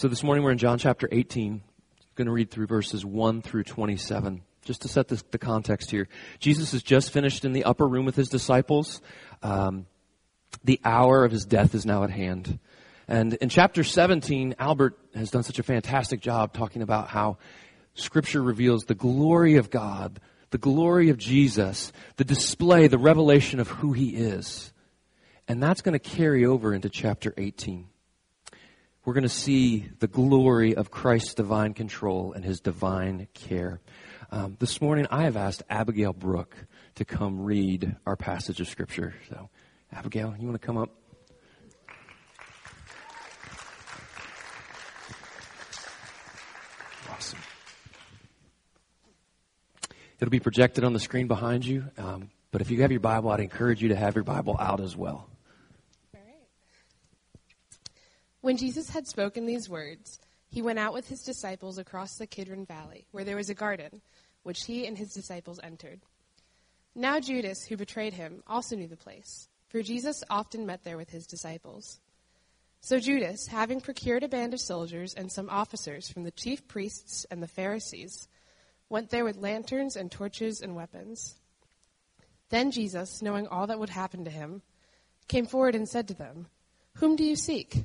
So this morning we're in John chapter 18. I'm going to read through verses 1 through 27. Just to set the context here. Jesus has just finished in the upper room with his disciples. Um, the hour of his death is now at hand. And in chapter 17, Albert has done such a fantastic job talking about how Scripture reveals the glory of God, the glory of Jesus, the display, the revelation of who He is. And that's going to carry over into chapter 18. We're going to see the glory of Christ's divine control and His divine care. Um, this morning, I have asked Abigail Brooke to come read our passage of Scripture. So, Abigail, you want to come up? Awesome. It'll be projected on the screen behind you, um, but if you have your Bible, I'd encourage you to have your Bible out as well. When Jesus had spoken these words, he went out with his disciples across the Kidron Valley, where there was a garden, which he and his disciples entered. Now Judas, who betrayed him, also knew the place, for Jesus often met there with his disciples. So Judas, having procured a band of soldiers and some officers from the chief priests and the Pharisees, went there with lanterns and torches and weapons. Then Jesus, knowing all that would happen to him, came forward and said to them, Whom do you seek?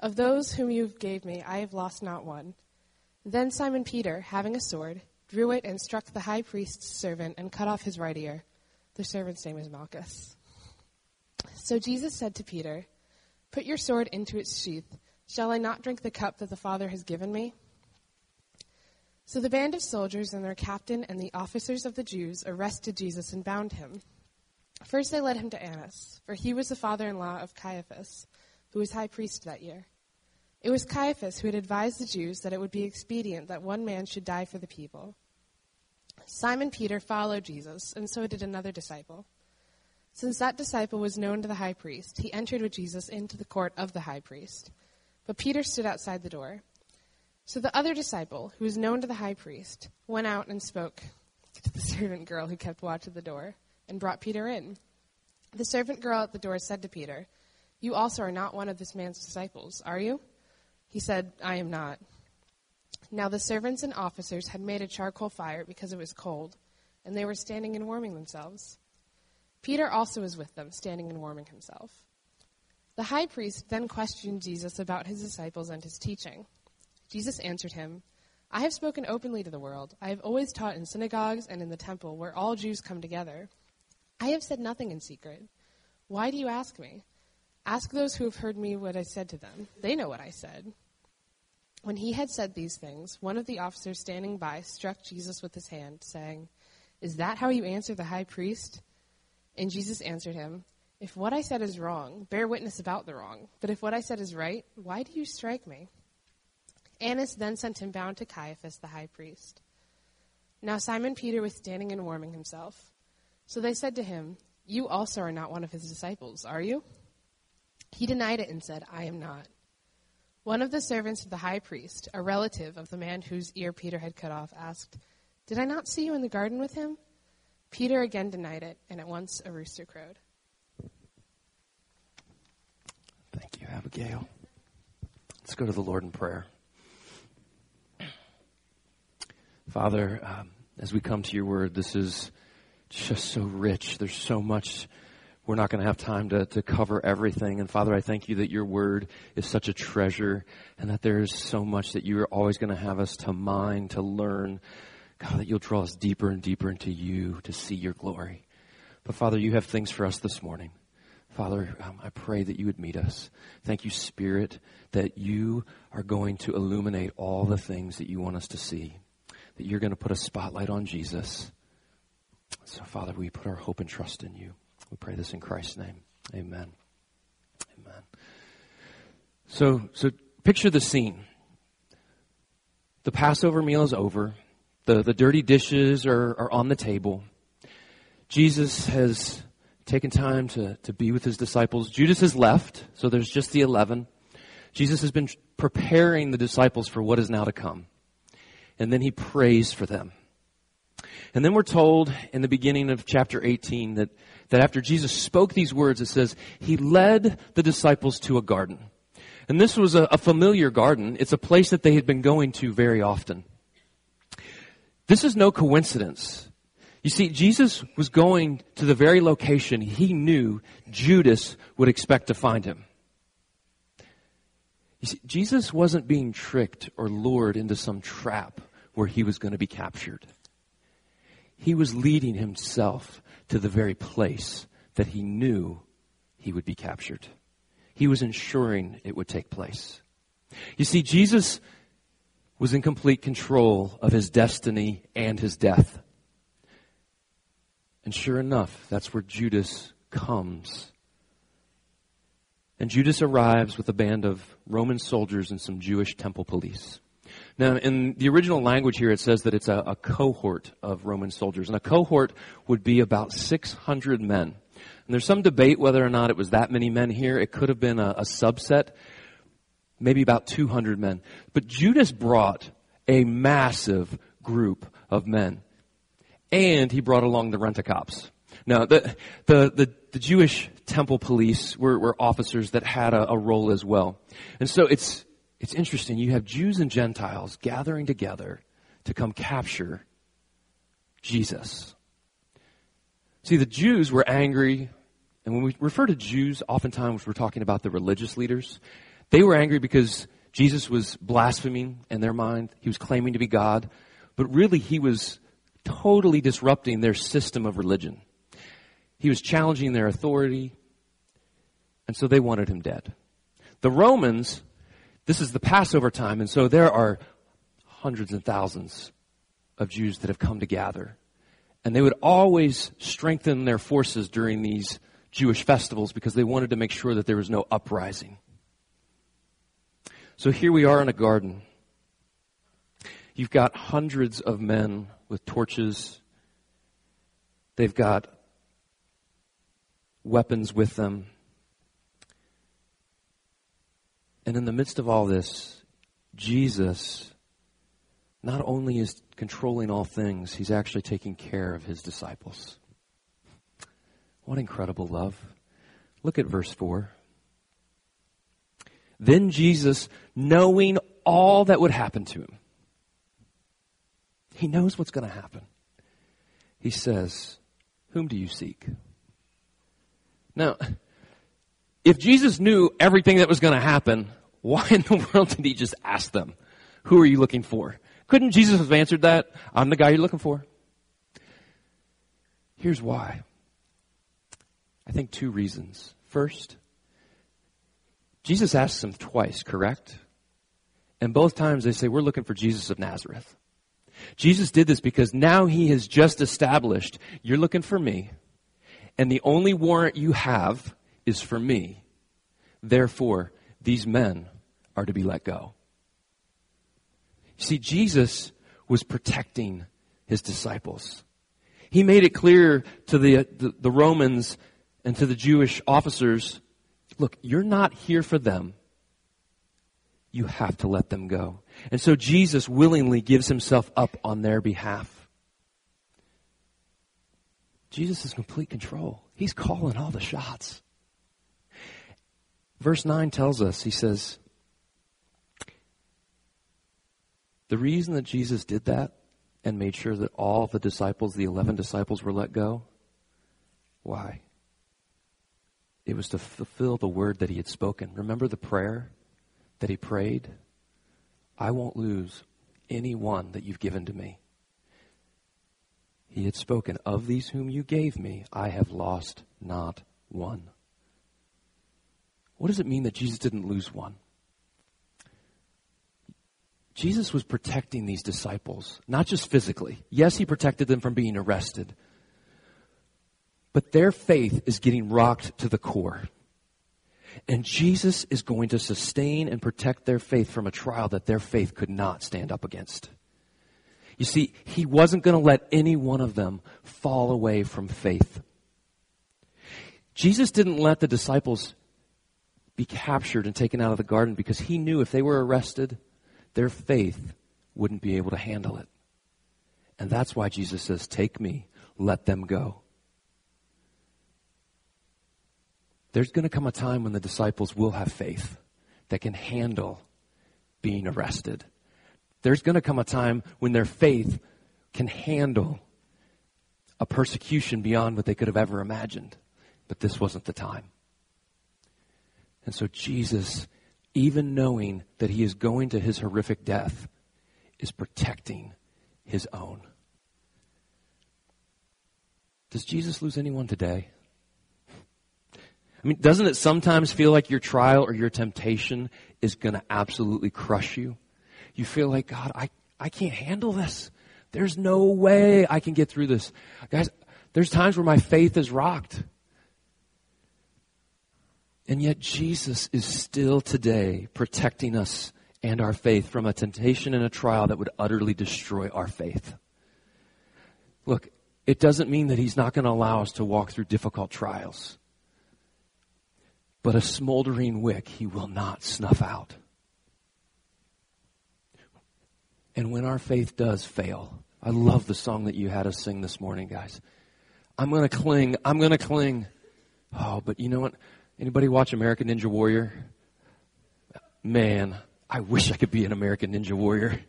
Of those whom you gave me, I have lost not one. Then Simon Peter, having a sword, drew it and struck the high priest's servant and cut off his right ear. The servant's name is Malchus. So Jesus said to Peter, Put your sword into its sheath. Shall I not drink the cup that the Father has given me? So the band of soldiers and their captain and the officers of the Jews arrested Jesus and bound him. First they led him to Annas, for he was the father in law of Caiaphas, who was high priest that year. It was Caiaphas who had advised the Jews that it would be expedient that one man should die for the people. Simon Peter followed Jesus, and so did another disciple. Since that disciple was known to the high priest, he entered with Jesus into the court of the high priest. But Peter stood outside the door. So the other disciple, who was known to the high priest, went out and spoke to the servant girl who kept watch at the door, and brought Peter in. The servant girl at the door said to Peter, You also are not one of this man's disciples, are you? He said, I am not. Now the servants and officers had made a charcoal fire because it was cold, and they were standing and warming themselves. Peter also was with them, standing and warming himself. The high priest then questioned Jesus about his disciples and his teaching. Jesus answered him, I have spoken openly to the world. I have always taught in synagogues and in the temple where all Jews come together. I have said nothing in secret. Why do you ask me? Ask those who have heard me what I said to them. They know what I said. When he had said these things, one of the officers standing by struck Jesus with his hand, saying, Is that how you answer the high priest? And Jesus answered him, If what I said is wrong, bear witness about the wrong. But if what I said is right, why do you strike me? Annas then sent him bound to Caiaphas, the high priest. Now Simon Peter was standing and warming himself. So they said to him, You also are not one of his disciples, are you? He denied it and said, I am not. One of the servants of the high priest, a relative of the man whose ear Peter had cut off, asked, Did I not see you in the garden with him? Peter again denied it, and at once a rooster crowed. Thank you, Abigail. Let's go to the Lord in prayer. Father, um, as we come to your word, this is just so rich. There's so much we're not going to have time to, to cover everything. And Father, I thank you that your word is such a treasure and that there is so much that you are always going to have us to mine, to learn. God, that you'll draw us deeper and deeper into you to see your glory. But Father, you have things for us this morning. Father, um, I pray that you would meet us. Thank you, Spirit, that you are going to illuminate all the things that you want us to see, that you're going to put a spotlight on Jesus. So, Father, we put our hope and trust in you. We pray this in Christ's name. Amen. Amen. So, so picture the scene. The Passover meal is over. The, the dirty dishes are, are on the table. Jesus has taken time to, to be with his disciples. Judas has left, so there's just the 11. Jesus has been preparing the disciples for what is now to come. And then he prays for them. And then we're told in the beginning of chapter 18 that, that after Jesus spoke these words, it says, he led the disciples to a garden. And this was a, a familiar garden. It's a place that they had been going to very often. This is no coincidence. You see, Jesus was going to the very location he knew Judas would expect to find him. You see, Jesus wasn't being tricked or lured into some trap where he was going to be captured. He was leading himself to the very place that he knew he would be captured. He was ensuring it would take place. You see, Jesus was in complete control of his destiny and his death. And sure enough, that's where Judas comes. And Judas arrives with a band of Roman soldiers and some Jewish temple police. Now, in the original language here, it says that it's a, a cohort of Roman soldiers. And a cohort would be about 600 men. And there's some debate whether or not it was that many men here. It could have been a, a subset, maybe about 200 men. But Judas brought a massive group of men. And he brought along the rent-a-cops. Now, the, the, the, the, Jewish temple police were, were officers that had a, a role as well. And so it's, it's interesting. You have Jews and Gentiles gathering together to come capture Jesus. See, the Jews were angry, and when we refer to Jews, oftentimes we're talking about the religious leaders. They were angry because Jesus was blaspheming in their mind. He was claiming to be God, but really he was totally disrupting their system of religion. He was challenging their authority, and so they wanted him dead. The Romans this is the Passover time, and so there are hundreds and thousands of Jews that have come to gather. And they would always strengthen their forces during these Jewish festivals because they wanted to make sure that there was no uprising. So here we are in a garden. You've got hundreds of men with torches. They've got weapons with them. And in the midst of all this, Jesus not only is controlling all things, he's actually taking care of his disciples. What incredible love. Look at verse 4. Then Jesus, knowing all that would happen to him, he knows what's going to happen. He says, Whom do you seek? Now, if Jesus knew everything that was going to happen, why in the world did he just ask them, who are you looking for? Couldn't Jesus have answered that? I'm the guy you're looking for. Here's why. I think two reasons. First, Jesus asks them twice, correct? And both times they say, we're looking for Jesus of Nazareth. Jesus did this because now he has just established, you're looking for me, and the only warrant you have is for me. Therefore, these men are to be let go. See, Jesus was protecting his disciples. He made it clear to the, the, the, Romans and to the Jewish officers, look, you're not here for them. You have to let them go. And so Jesus willingly gives himself up on their behalf. Jesus is complete control. He's calling all the shots. Verse 9 tells us, he says, the reason that Jesus did that and made sure that all the disciples, the 11 disciples, were let go, why? It was to fulfill the word that he had spoken. Remember the prayer that he prayed? I won't lose any one that you've given to me. He had spoken, Of these whom you gave me, I have lost not one. What does it mean that Jesus didn't lose one? Jesus was protecting these disciples, not just physically. Yes, he protected them from being arrested. But their faith is getting rocked to the core. And Jesus is going to sustain and protect their faith from a trial that their faith could not stand up against. You see, he wasn't going to let any one of them fall away from faith. Jesus didn't let the disciples be captured and taken out of the garden because he knew if they were arrested, their faith wouldn't be able to handle it. And that's why Jesus says, Take me, let them go. There's going to come a time when the disciples will have faith that can handle being arrested. There's going to come a time when their faith can handle a persecution beyond what they could have ever imagined. But this wasn't the time. And so Jesus, even knowing that he is going to his horrific death, is protecting his own. Does Jesus lose anyone today? I mean, doesn't it sometimes feel like your trial or your temptation is going to absolutely crush you? You feel like, God, I, I can't handle this. There's no way I can get through this. Guys, there's times where my faith is rocked. And yet Jesus is still today protecting us and our faith from a temptation and a trial that would utterly destroy our faith. Look, it doesn't mean that he's not going to allow us to walk through difficult trials but a smoldering wick he will not snuff out. And when our faith does fail, I love the song that you had us sing this morning, guys. I'm going to cling. I'm going to cling. Oh, but you know what? Anybody watch American Ninja Warrior? Man, I wish I could be an American Ninja Warrior.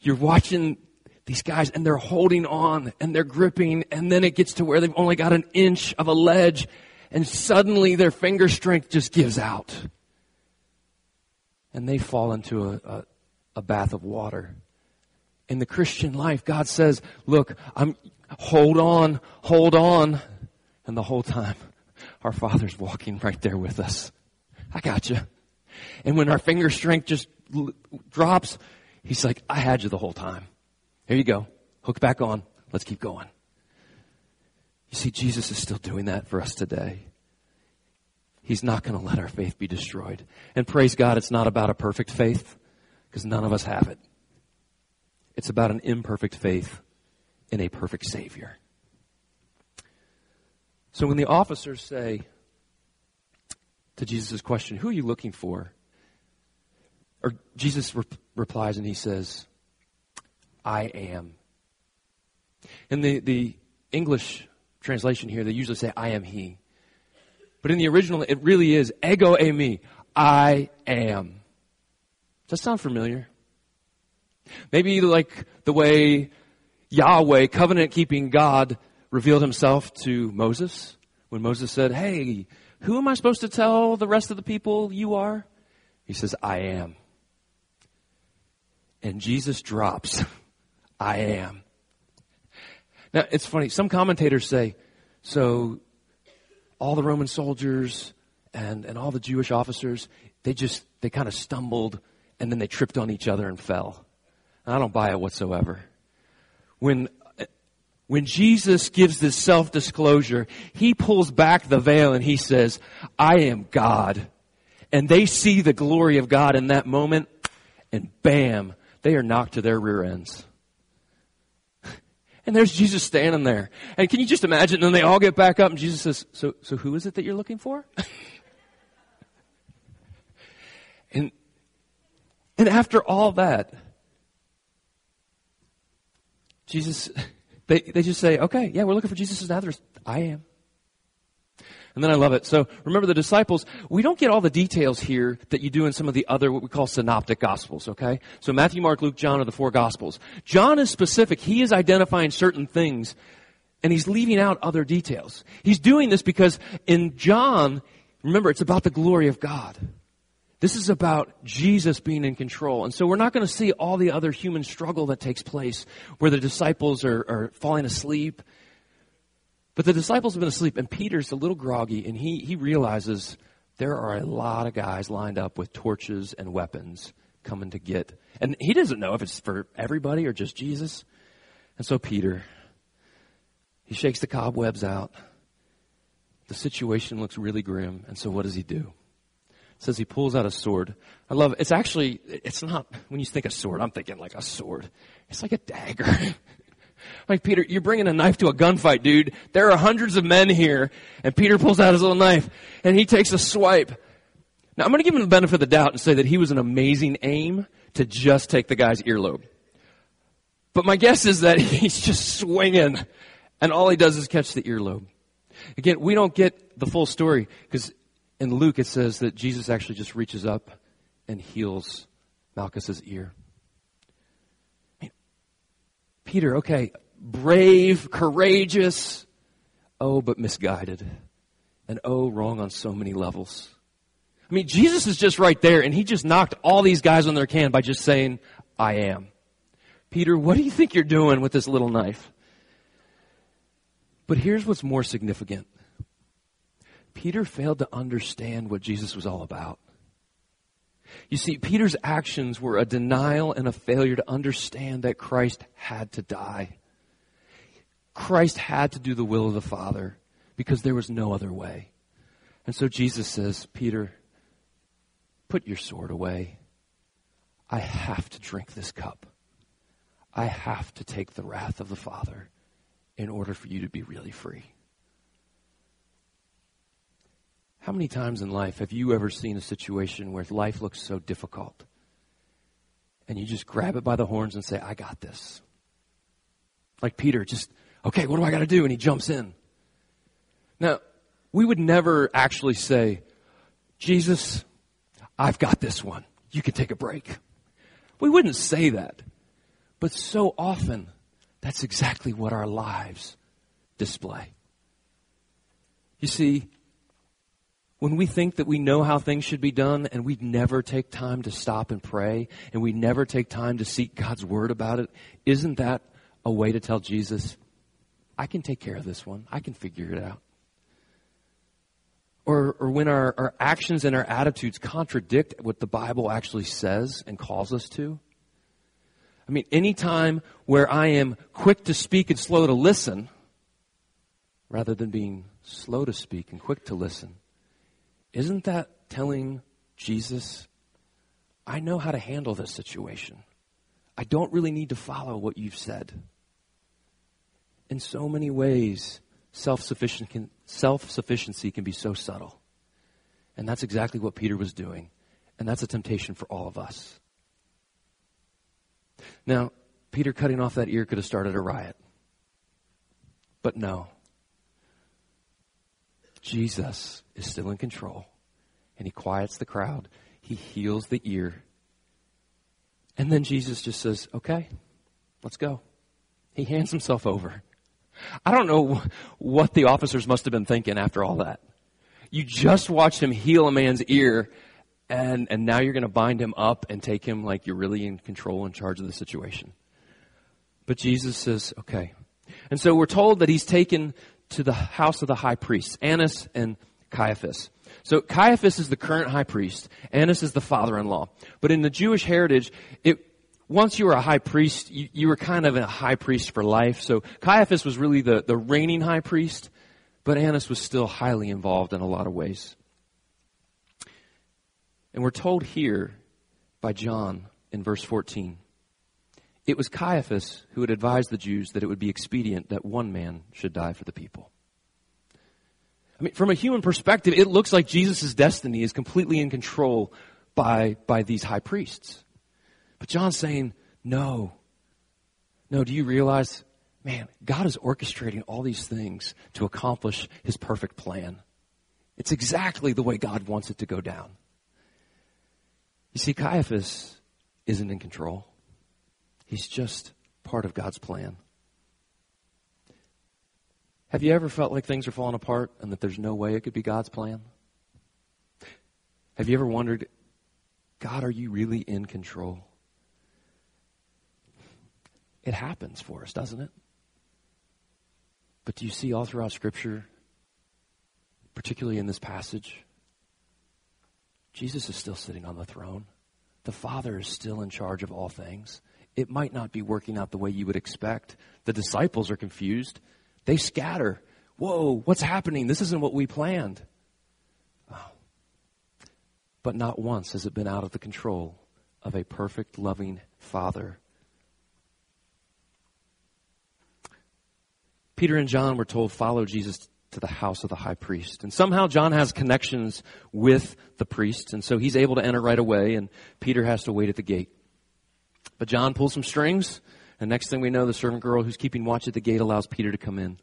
You're watching these guys and they're holding on and they're gripping and then it gets to where they've only got an inch of a ledge and suddenly their finger strength just gives out. And they fall into a, a, a bath of water. In the Christian life, God says, look, I'm, hold on, hold on. And the whole time, our Father's walking right there with us. I got you. And when our finger strength just l- drops, He's like, I had you the whole time. Here you go. Hook back on. Let's keep going. You see, Jesus is still doing that for us today. He's not going to let our faith be destroyed. And praise God, it's not about a perfect faith, because none of us have it. It's about an imperfect faith in a perfect Savior. So when the officers say to Jesus' question, Who are you looking for? Or Jesus re- replies and he says, I am. In the, the English translation here, they usually say, I am He. But in the original, it really is ego eimi. I am. Does that sound familiar? Maybe like the way Yahweh, covenant keeping God, revealed himself to Moses when Moses said, Hey, who am I supposed to tell the rest of the people you are? He says, I am. And Jesus drops, I am. Now, it's funny. Some commentators say, so all the Roman soldiers and, and all the Jewish officers, they just, they kind of stumbled and then they tripped on each other and fell. I don't buy it whatsoever. When, when Jesus gives this self-disclosure, he pulls back the veil and he says, I am God. And they see the glory of God in that moment and bam, they are knocked to their rear ends. And there's Jesus standing there. And can you just imagine? And then they all get back up and Jesus says, so, so who is it that you're looking for? and, and after all that, Jesus, they, they just say, okay, yeah, we're looking for Jesus of Nazareth. I am. And then I love it. So remember the disciples, we don't get all the details here that you do in some of the other, what we call synoptic gospels, okay? So Matthew, Mark, Luke, John are the four gospels. John is specific. He is identifying certain things and he's leaving out other details. He's doing this because in John, remember, it's about the glory of God. This is about Jesus being in control. And so we're not going to see all the other human struggle that takes place where the disciples are, are falling asleep but the disciples have been asleep, and Peter's a little groggy, and he, he realizes there are a lot of guys lined up with torches and weapons coming to get. And he doesn't know if it's for everybody or just Jesus. And so Peter, he shakes the cobwebs out, The situation looks really grim, and so what does he do? Says he pulls out a sword. I love it. It's actually, it's not, when you think of sword, I'm thinking like a sword. It's like a dagger. like, Peter, you're bringing a knife to a gunfight, dude. There are hundreds of men here, and Peter pulls out his little knife, and he takes a swipe. Now, I'm going to give him the benefit of the doubt and say that he was an amazing aim to just take the guy's earlobe. But my guess is that he's just swinging, and all he does is catch the earlobe. Again, we don't get the full story because in Luke it says that Jesus actually just reaches up and heals Malchus's ear. Peter, okay, brave, courageous, oh, but misguided. And oh, wrong on so many levels. I mean, Jesus is just right there, and he just knocked all these guys on their can by just saying, I am. Peter, what do you think you're doing with this little knife? But here's what's more significant Peter failed to understand what Jesus was all about. You see, Peter's actions were a denial and a failure to understand that Christ had to die. Christ had to do the will of the Father because there was no other way. And so Jesus says, Peter, put your sword away. I have to drink this cup. I have to take the wrath of the Father in order for you to be really free. How many times in life have you ever seen a situation where life looks so difficult and you just grab it by the horns and say, I got this? Like Peter, just, okay, what do I got to do? And he jumps in. Now, we would never actually say, Jesus, I've got this one. You can take a break. We wouldn't say that. But so often, that's exactly what our lives display. You see, when we think that we know how things should be done and we never take time to stop and pray and we never take time to seek God's word about it, isn't that a way to tell Jesus, I can take care of this one. I can figure it out. Or, or when our, our actions and our attitudes contradict what the Bible actually says and calls us to. I mean, any time where I am quick to speak and slow to listen, rather than being slow to speak and quick to listen, isn't that telling Jesus, I know how to handle this situation? I don't really need to follow what you've said. In so many ways, self-sufficiency can be so subtle. And that's exactly what Peter was doing. And that's a temptation for all of us. Now, Peter cutting off that ear could have started a riot. But no. Jesus is still in control. And he quiets the crowd. He heals the ear. And then Jesus just says, okay, let's go. He hands himself over. I don't know what the officers must have been thinking after all that. You just watched him heal a man's ear, and, and now you're going to bind him up and take him like you're really in control, and charge of the situation. But Jesus says, okay. And so we're told that he's taken to the house of the high priests, Annas and Caiaphas. So Caiaphas is the current high priest. Annas is the father-in-law. But in the Jewish heritage, it, once you were a high priest, you, you, were kind of a high priest for life. So Caiaphas was really the, the reigning high priest, but Annas was still highly involved in a lot of ways. And we're told here by John in verse 14 it was Caiaphas who had advised the Jews that it would be expedient that one man should die for the people. I mean, from a human perspective, it looks like Jesus' destiny is completely in control by, by these high priests. But John's saying, no. No, do you realize, man, God is orchestrating all these things to accomplish his perfect plan. It's exactly the way God wants it to go down. You see, Caiaphas isn't in control. He's just part of God's plan. Have you ever felt like things are falling apart and that there's no way it could be God's plan? Have you ever wondered, God, are you really in control? It happens for us, doesn't it? But do you see all throughout Scripture, particularly in this passage, Jesus is still sitting on the throne. The Father is still in charge of all things. It might not be working out the way you would expect. The disciples are confused. They scatter. Whoa, what's happening? This isn't what we planned. Oh. But not once has it been out of the control of a perfect, loving Father. Peter and John were told, follow Jesus to the house of the high priest. And somehow John has connections with the priest, and so he's able to enter right away, and Peter has to wait at the gate. But John pulls some strings, and next thing we know, the servant girl who's keeping watch at the gate allows Peter to come in.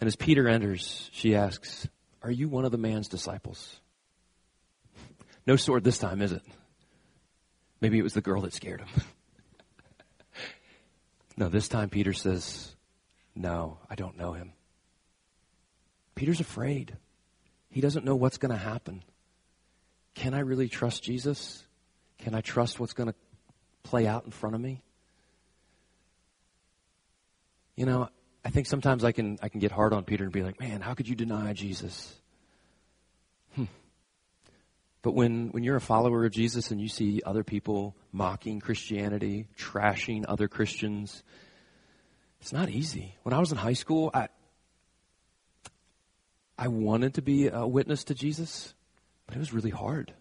And as Peter enters, she asks, Are you one of the man's disciples? No sword this time, is it? Maybe it was the girl that scared him. no, this time Peter says, No, I don't know him. Peter's afraid. He doesn't know what's going to happen. Can I really trust Jesus? Can I trust what's going to play out in front of me? You know, I think sometimes I can I can get hard on Peter and be like, "Man, how could you deny Jesus?" Hmm. But when when you're a follower of Jesus and you see other people mocking Christianity, trashing other Christians, it's not easy. When I was in high school, I I wanted to be a witness to Jesus, but it was really hard.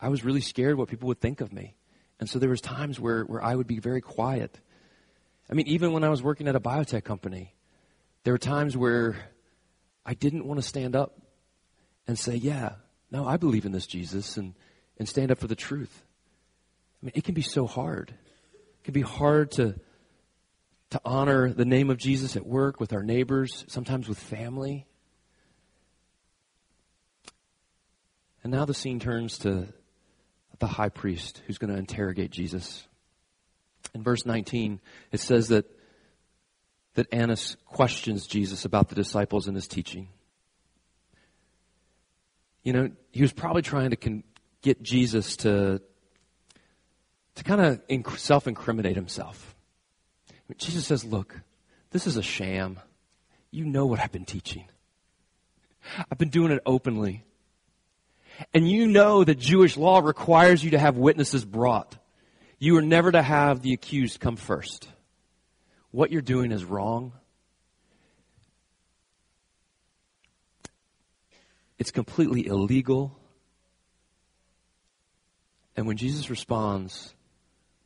I was really scared what people would think of me. And so there was times where, where I would be very quiet. I mean, even when I was working at a biotech company, there were times where I didn't want to stand up and say, yeah, no, I believe in this Jesus and, and stand up for the truth. I mean, it can be so hard. It can be hard to, to honor the name of Jesus at work with our neighbors, sometimes with family. And now the scene turns to the high priest who's going to interrogate Jesus. In verse 19, it says that, that Annas questions Jesus about the disciples and his teaching. You know, he was probably trying to con- get Jesus to, to kind of inc- self incriminate himself. Jesus says, Look, this is a sham. You know what I've been teaching. I've been doing it openly. And you know that Jewish law requires you to have witnesses brought. You are never to have the accused come first. What you're doing is wrong. It's completely illegal. And when Jesus responds,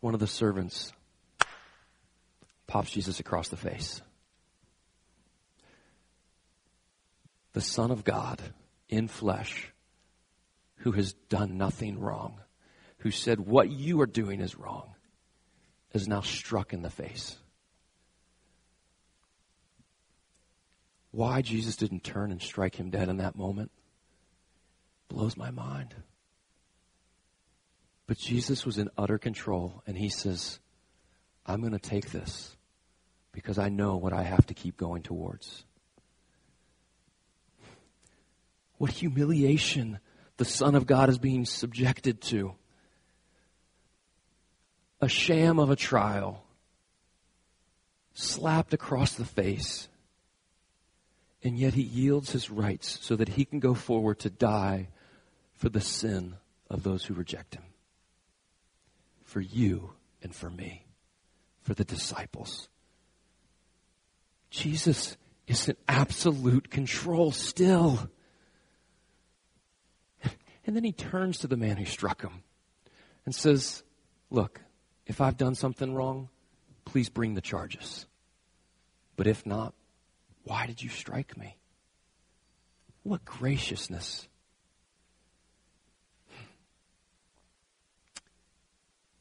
one of the servants pops Jesus across the face. The Son of God in flesh who has done nothing wrong, who said, What you are doing is wrong, is now struck in the face. Why Jesus didn't turn and strike him dead in that moment blows my mind. But Jesus was in utter control, and he says, I'm going to take this because I know what I have to keep going towards. What humiliation the Son of God is being subjected to. A sham of a trial, slapped across the face, and yet he yields his rights so that he can go forward to die for the sin of those who reject him. For you and for me, for the disciples. Jesus is in absolute control still. And then he turns to the man who struck him and says, Look, if I've done something wrong, please bring the charges. But if not, why did you strike me? What graciousness.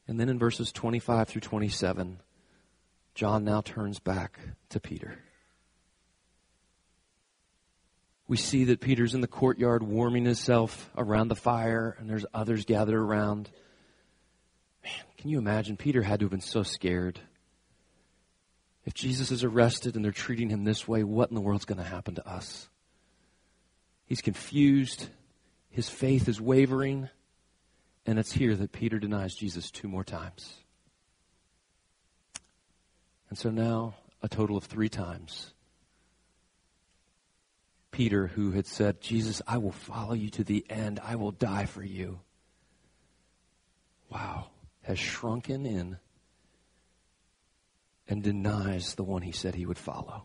And then in verses 25 through 27, John now turns back to Peter we see that Peter's in the courtyard warming himself around the fire, and there's others gathered around. Man, can you imagine? Peter had to have been so scared. If Jesus is arrested and they're treating him this way, what in the world's going to happen to us? He's confused. His faith is wavering. And it's here that Peter denies Jesus two more times. And so now, a total of three times, Peter, who had said, Jesus, I will follow you to the end. I will die for you. Wow. Has shrunken in and denies the one he said he would follow.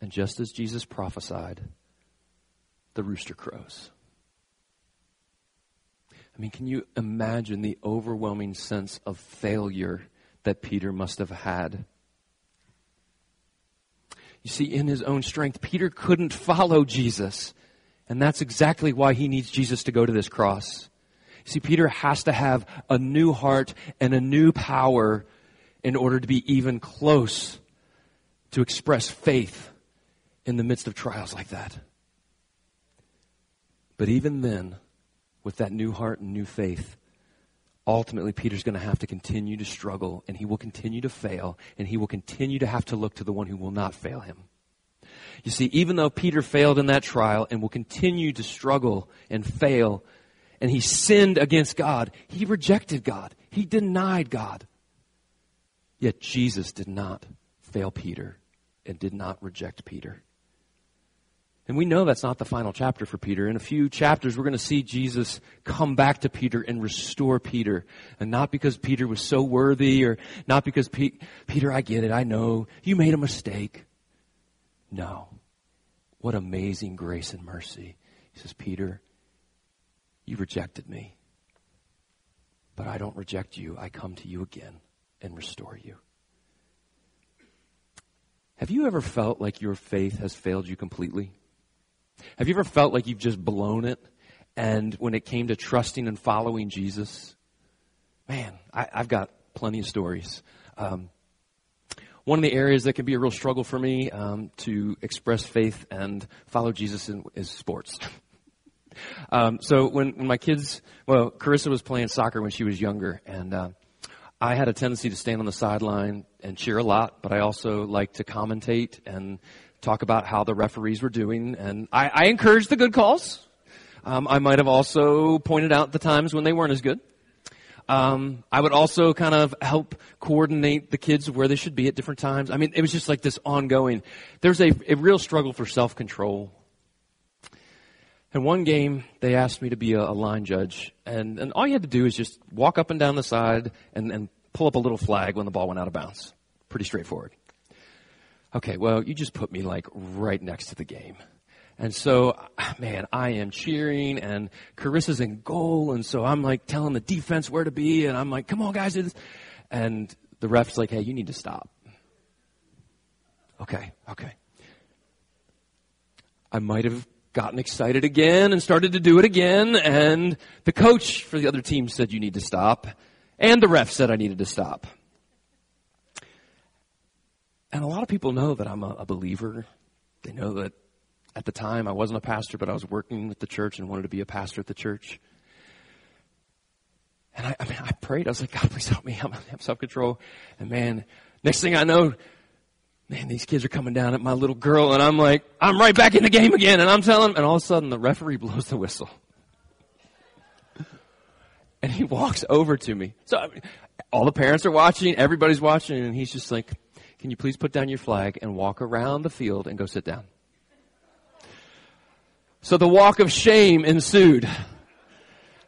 And just as Jesus prophesied, the rooster crows. I mean, can you imagine the overwhelming sense of failure that Peter must have had? You see, in his own strength, Peter couldn't follow Jesus. And that's exactly why he needs Jesus to go to this cross. You See, Peter has to have a new heart and a new power in order to be even close to express faith in the midst of trials like that. But even then, with that new heart and new faith, ultimately Peter's going to have to continue to struggle and he will continue to fail and he will continue to have to look to the one who will not fail him. You see, even though Peter failed in that trial and will continue to struggle and fail, and he sinned against God, he rejected God. He denied God. Yet Jesus did not fail Peter and did not reject Peter. And we know that's not the final chapter for Peter. In a few chapters, we're going to see Jesus come back to Peter and restore Peter. And not because Peter was so worthy or not because Pe- Peter, I get it, I know, you made a mistake. No. What amazing grace and mercy. He says, Peter, you rejected me. But I don't reject you. I come to you again and restore you. Have you ever felt like your faith has failed you completely? Have you ever felt like you've just blown it? And when it came to trusting and following Jesus, man, I, have got plenty of stories. Um, one of the areas that can be a real struggle for me um, to express faith and follow Jesus in, is sports. um, so when, when my kids, well, Carissa was playing soccer when she was younger, and uh, I had a tendency to stand on the sideline and cheer a lot, but I also like to commentate and talk about how the referees were doing, and I, I encouraged the good calls. Um, I might have also pointed out the times when they weren't as good. Um, I would also kind of help coordinate the kids where they should be at different times. I mean, it was just like this ongoing. There's a, a real struggle for self control. And one game, they asked me to be a, a, line judge, and, and all you had to do is just walk up and down the side and, and pull up a little flag when the ball went out of bounds. Pretty straightforward. Okay, well, you just put me like right next to the game. And so, man, I am cheering and Carissa's in goal. And so I'm like telling the defense where to be. And I'm like, come on, guys. And the ref's like, hey, you need to stop. Okay, okay. I might have gotten excited again and started to do it again. And the coach for the other team said, you need to stop. And the ref said I needed to stop. And a lot of people know that I'm a, a believer. They know that at the time, I wasn't a pastor, but I was working with the church and wanted to be a pastor at the church. And I, I mean, I prayed. I was like, God, please help me. I'm, have self control. And man, next thing I know, man, these kids are coming down at my little girl, and I'm like, I'm right back in the game again. And I'm telling, and all of a sudden, the referee blows the whistle, and he walks over to me. So I mean, all the parents are watching, everybody's watching, and he's just like, "Can you please put down your flag and walk around the field and go sit down?" So the walk of shame ensued.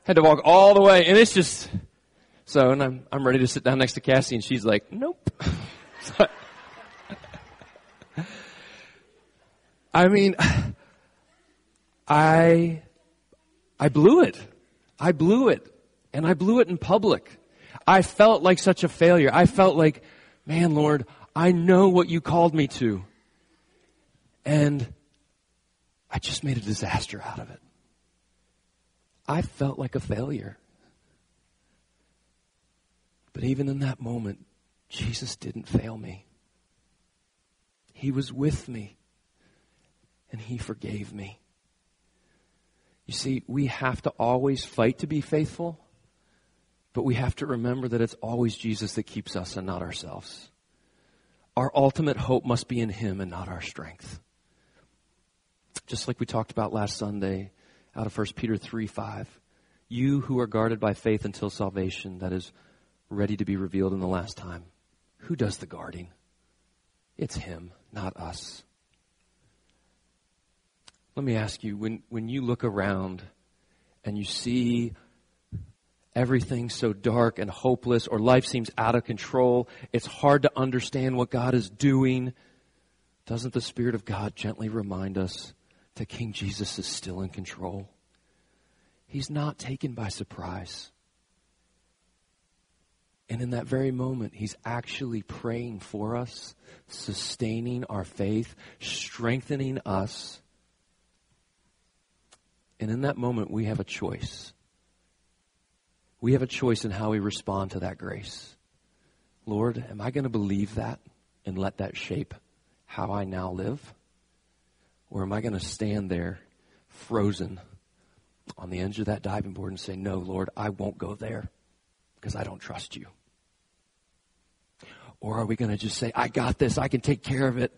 Had to walk all the way, and it's just so. And I'm I'm ready to sit down next to Cassie, and she's like, "Nope." I mean, I I blew it. I blew it, and I blew it in public. I felt like such a failure. I felt like, man, Lord, I know what you called me to, and I just made a disaster out of it. I felt like a failure. But even in that moment, Jesus didn't fail me. He was with me and he forgave me. You see, we have to always fight to be faithful, but we have to remember that it's always Jesus that keeps us and not ourselves. Our ultimate hope must be in him and not our strength just like we talked about last Sunday out of 1 Peter 3 5. You who are guarded by faith until salvation that is ready to be revealed in the last time. Who does the guarding? It's Him, not us. Let me ask you when, when you look around and you see everything so dark and hopeless, or life seems out of control, it's hard to understand what God is doing. doesn't the Spirit of God gently remind us that King Jesus is still in control? He's not taken by surprise. And in that very moment, He's actually praying for us, sustaining our faith, strengthening us. And in that moment, we have a choice. We have a choice in how we respond to that grace. Lord, am I going to believe that and let that shape how I now live? Or am I going to stand there frozen on the edge of that diving board and say, No, Lord, I won't go there because I don't trust you? Or are we going to just say, I got this, I can take care of it?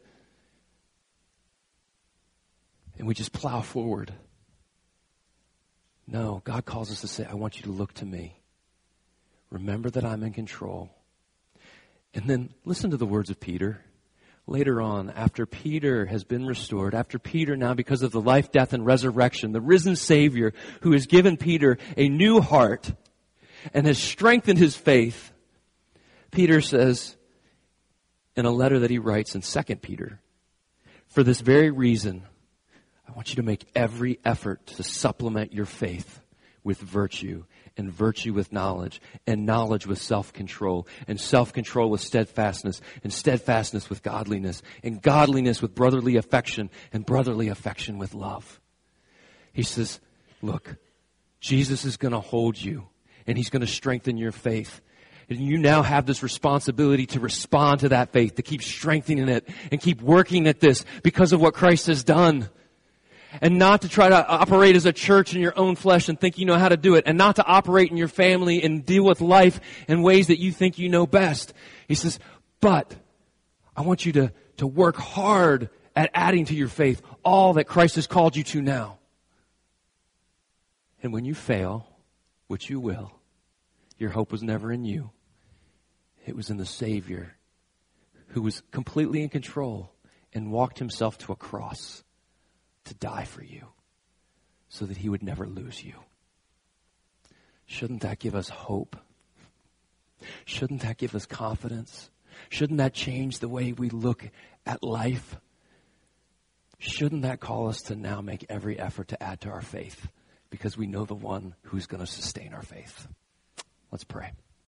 And we just plow forward. No, God calls us to say, I want you to look to me. Remember that I'm in control. And then listen to the words of Peter. Later on, after Peter has been restored, after Peter now, because of the life, death, and resurrection, the risen Savior who has given Peter a new heart and has strengthened his faith, Peter says in a letter that he writes in 2 Peter, For this very reason, I want you to make every effort to supplement your faith with virtue and virtue with knowledge, and knowledge with self control, and self control with steadfastness, and steadfastness with godliness, and godliness with brotherly affection, and brotherly affection with love. He says, Look, Jesus is going to hold you, and he's going to strengthen your faith. And you now have this responsibility to respond to that faith, to keep strengthening it, and keep working at this because of what Christ has done and not to try to operate as a church in your own flesh and think you know how to do it, and not to operate in your family and deal with life in ways that you think you know best. He says, but I want you to, to work hard at adding to your faith all that Christ has called you to now. And when you fail, which you will, your hope was never in you. It was in the Savior who was completely in control and walked himself to a cross to die for you so that he would never lose you. Shouldn't that give us hope? Shouldn't that give us confidence? Shouldn't that change the way we look at life? Shouldn't that call us to now make every effort to add to our faith because we know the one who's going to sustain our faith? Let's pray.